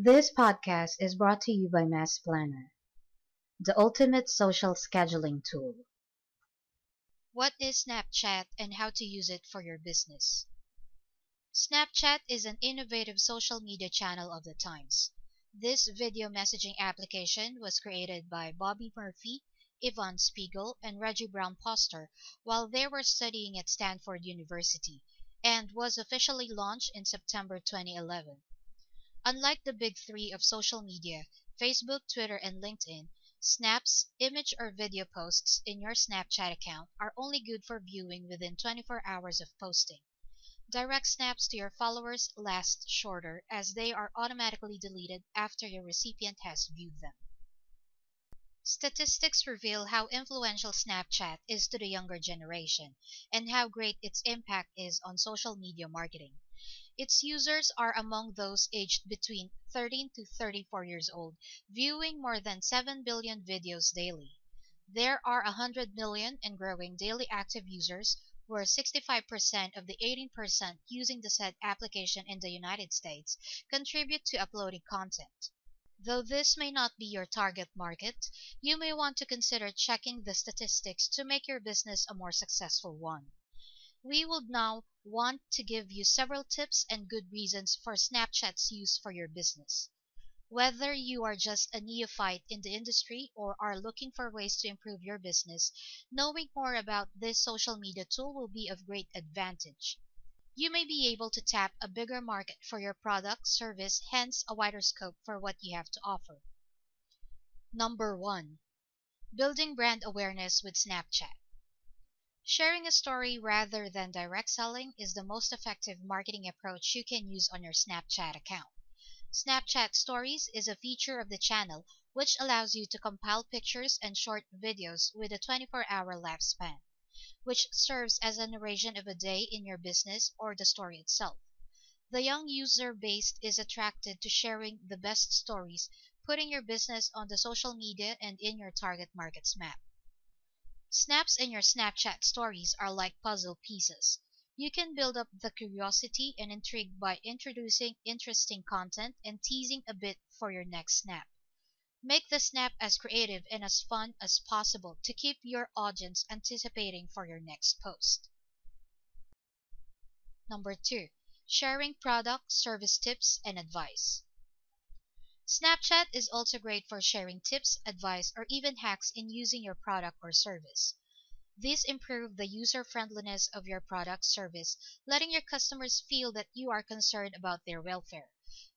This podcast is brought to you by Mass Planner, the ultimate social scheduling tool. What is Snapchat and how to use it for your business? Snapchat is an innovative social media channel of the times. This video messaging application was created by Bobby Murphy, Evan Spiegel, and Reggie Brown Poster while they were studying at Stanford University and was officially launched in September 2011. Unlike the big three of social media, Facebook, Twitter, and LinkedIn, snaps, image or video posts in your Snapchat account are only good for viewing within 24 hours of posting. Direct snaps to your followers last shorter as they are automatically deleted after your recipient has viewed them. Statistics reveal how influential Snapchat is to the younger generation and how great its impact is on social media marketing. Its users are among those aged between 13 to 34 years old, viewing more than 7 billion videos daily. There are 100 million and growing daily active users where 65% of the 18% using the said application in the United States contribute to uploading content. Though this may not be your target market, you may want to consider checking the statistics to make your business a more successful one. We would now want to give you several tips and good reasons for Snapchat's use for your business. Whether you are just a neophyte in the industry or are looking for ways to improve your business, knowing more about this social media tool will be of great advantage. You may be able to tap a bigger market for your product, service, hence a wider scope for what you have to offer. Number 1. Building brand awareness with Snapchat. Sharing a story rather than direct selling is the most effective marketing approach you can use on your Snapchat account. Snapchat Stories is a feature of the channel which allows you to compile pictures and short videos with a 24-hour lifespan, which serves as a narration of a day in your business or the story itself. The young user base is attracted to sharing the best stories, putting your business on the social media and in your target market's map. Snaps in your Snapchat stories are like puzzle pieces. You can build up the curiosity and intrigue by introducing interesting content and teasing a bit for your next snap. Make the snap as creative and as fun as possible to keep your audience anticipating for your next post. Number 2. Sharing product, service tips, and advice. Snapchat is also great for sharing tips, advice, or even hacks in using your product or service. These improve the user friendliness of your product service, letting your customers feel that you are concerned about their welfare.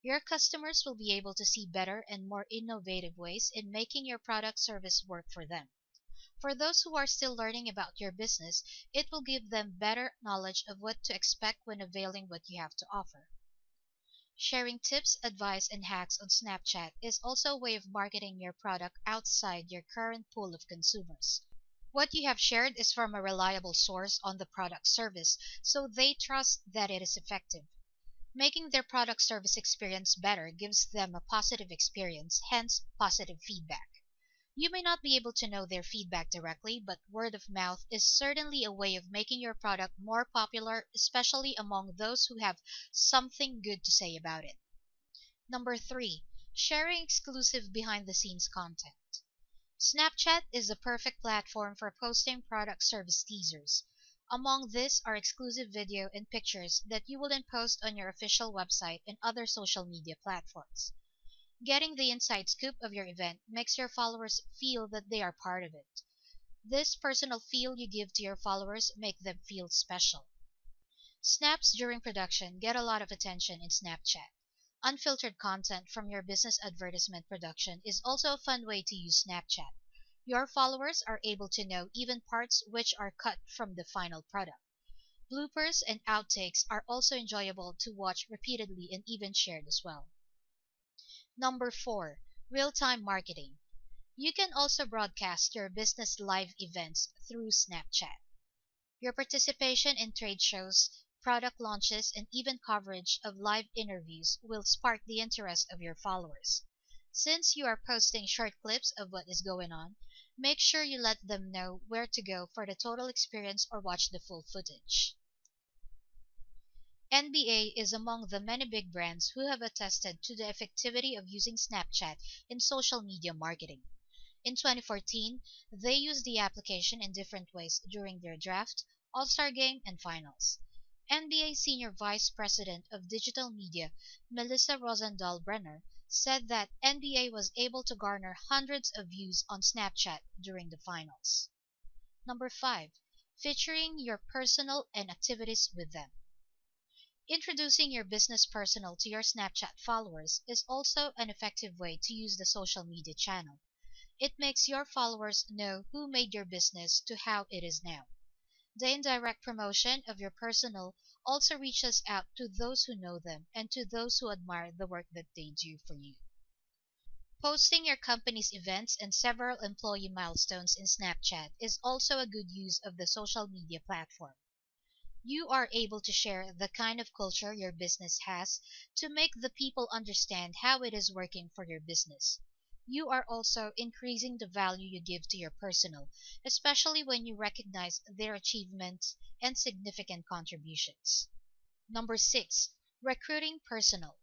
Your customers will be able to see better and more innovative ways in making your product service work for them. For those who are still learning about your business, it will give them better knowledge of what to expect when availing what you have to offer. Sharing tips, advice, and hacks on Snapchat is also a way of marketing your product outside your current pool of consumers. What you have shared is from a reliable source on the product service, so they trust that it is effective. Making their product service experience better gives them a positive experience, hence positive feedback. You may not be able to know their feedback directly, but word of mouth is certainly a way of making your product more popular, especially among those who have something good to say about it. Number 3. Sharing exclusive behind the scenes content. Snapchat is the perfect platform for posting product service teasers. Among this are exclusive video and pictures that you will then post on your official website and other social media platforms. Getting the inside scoop of your event makes your followers feel that they are part of it. This personal feel you give to your followers make them feel special. Snaps during production get a lot of attention in Snapchat. Unfiltered content from your business advertisement production is also a fun way to use Snapchat. Your followers are able to know even parts which are cut from the final product. Bloopers and outtakes are also enjoyable to watch repeatedly and even shared as well. Number 4. Real-time marketing. You can also broadcast your business live events through Snapchat. Your participation in trade shows, product launches, and even coverage of live interviews will spark the interest of your followers. Since you are posting short clips of what is going on, make sure you let them know where to go for the total experience or watch the full footage. NBA is among the many big brands who have attested to the effectivity of using Snapchat in social media marketing. In 2014, they used the application in different ways during their draft, All Star game, and finals. NBA Senior Vice President of Digital Media, Melissa Rosenthal Brenner, said that NBA was able to garner hundreds of views on Snapchat during the finals. Number 5. Featuring your personal and activities with them. Introducing your business personal to your Snapchat followers is also an effective way to use the social media channel. It makes your followers know who made your business to how it is now. The indirect promotion of your personal also reaches out to those who know them and to those who admire the work that they do for you. Posting your company's events and several employee milestones in Snapchat is also a good use of the social media platform. You are able to share the kind of culture your business has to make the people understand how it is working for your business. You are also increasing the value you give to your personal, especially when you recognize their achievements and significant contributions. Number six, recruiting personal.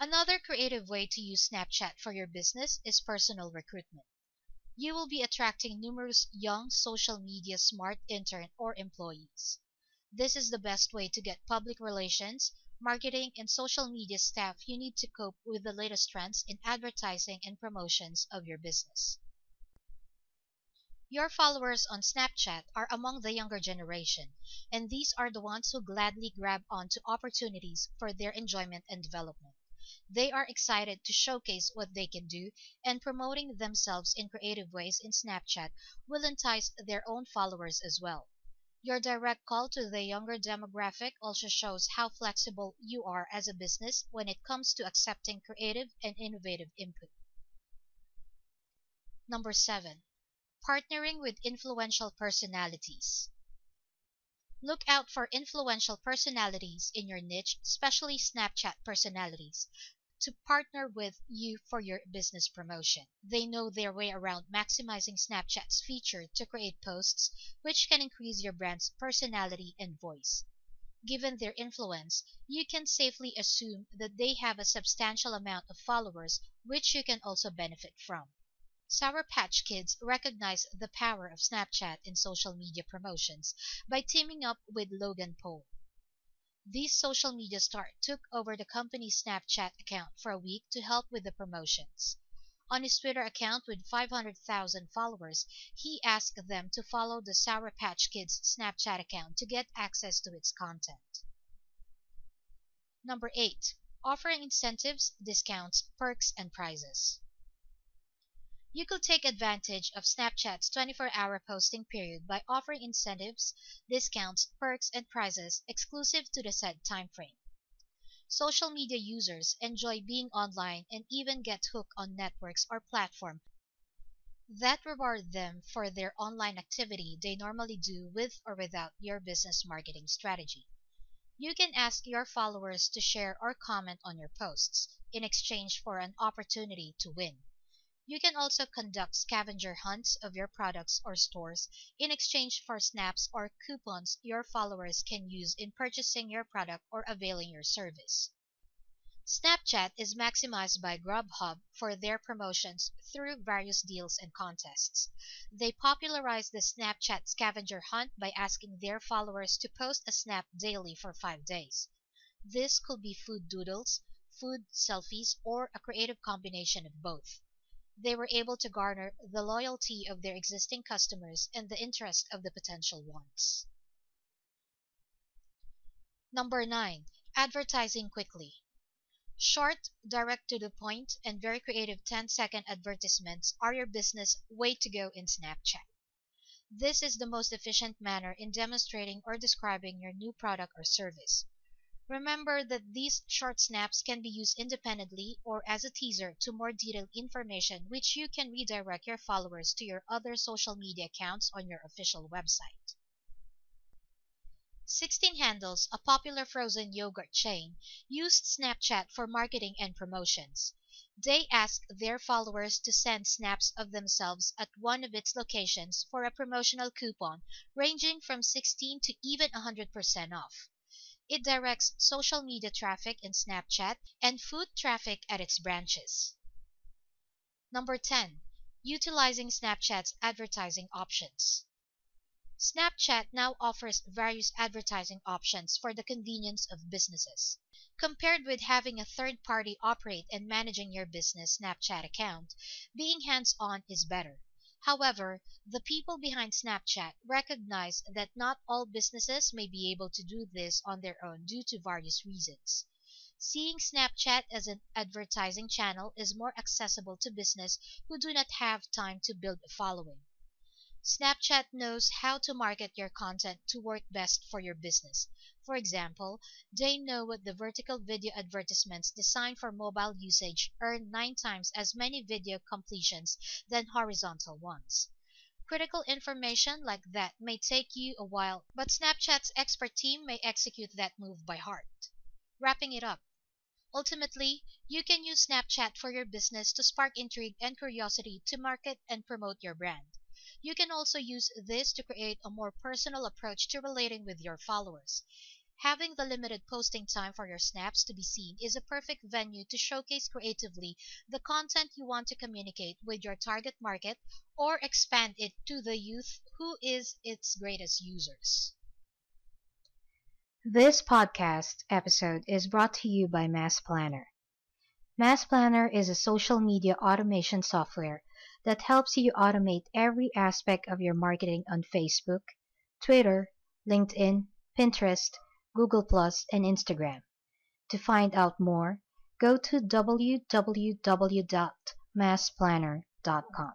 Another creative way to use Snapchat for your business is personal recruitment. You will be attracting numerous young social media smart intern or employees. This is the best way to get public relations, marketing, and social media staff you need to cope with the latest trends in advertising and promotions of your business. Your followers on Snapchat are among the younger generation, and these are the ones who gladly grab onto opportunities for their enjoyment and development. They are excited to showcase what they can do, and promoting themselves in creative ways in Snapchat will entice their own followers as well. Your direct call to the younger demographic also shows how flexible you are as a business when it comes to accepting creative and innovative input. Number 7. Partnering with influential personalities. Look out for influential personalities in your niche, especially Snapchat personalities, to partner with you for your business promotion. They know their way around maximizing Snapchat's feature to create posts which can increase your brand's personality and voice. Given their influence, you can safely assume that they have a substantial amount of followers which you can also benefit from. Sour Patch Kids recognize the power of Snapchat in social media promotions by teaming up with Logan Paul. This social media star took over the company's Snapchat account for a week to help with the promotions. On his Twitter account with 500,000 followers, he asked them to follow the Sour Patch Kids Snapchat account to get access to its content. Number 8. Offering incentives, discounts, perks, and prizes. You could take advantage of Snapchat's 24-hour posting period by offering incentives, discounts, perks, and prizes exclusive to the said timeframe. Social media users enjoy being online and even get hooked on networks or platforms that reward them for their online activity they normally do with or without your business marketing strategy. You can ask your followers to share or comment on your posts in exchange for an opportunity to win. You can also conduct scavenger hunts of your products or stores in exchange for snaps or coupons your followers can use in purchasing your product or availing your service. Snapchat is maximized by Grubhub for their promotions through various deals and contests. They popularize the Snapchat scavenger hunt by asking their followers to post a snap daily for five days. This could be food doodles, food selfies, or a creative combination of both they were able to garner the loyalty of their existing customers and the interest of the potential ones. Number 9. Advertising quickly. Short, direct to the point, and very creative 10 second advertisements are your business way to go in Snapchat. This is the most efficient manner in demonstrating or describing your new product or service. Remember that these short snaps can be used independently or as a teaser to more detailed information which you can redirect your followers to your other social media accounts on your official website. 16 Handles, a popular frozen yogurt chain, used Snapchat for marketing and promotions. They asked their followers to send snaps of themselves at one of its locations for a promotional coupon ranging from 16 to even 100% off. It directs social media traffic in Snapchat and food traffic at its branches. Number 10. Utilizing Snapchat's advertising options. Snapchat now offers various advertising options for the convenience of businesses. Compared with having a third party operate and managing your business Snapchat account, being hands on is better. However, the people behind Snapchat recognize that not all businesses may be able to do this on their own due to various reasons. Seeing Snapchat as an advertising channel is more accessible to business who do not have time to build a following. Snapchat knows how to market your content to work best for your business. For example, they know what the vertical video advertisements designed for mobile usage earn nine times as many video completions than horizontal ones. Critical information like that may take you a while, but Snapchat's expert team may execute that move by heart. Wrapping it up, Ultimately, you can use Snapchat for your business to spark intrigue and curiosity to market and promote your brand. You can also use this to create a more personal approach to relating with your followers. Having the limited posting time for your snaps to be seen is a perfect venue to showcase creatively the content you want to communicate with your target market or expand it to the youth who is its greatest users. This podcast episode is brought to you by Mass Planner. Mass Planner is a social media automation software that helps you automate every aspect of your marketing on Facebook, Twitter, LinkedIn, Pinterest, Google, and Instagram. To find out more, go to www.massplanner.com.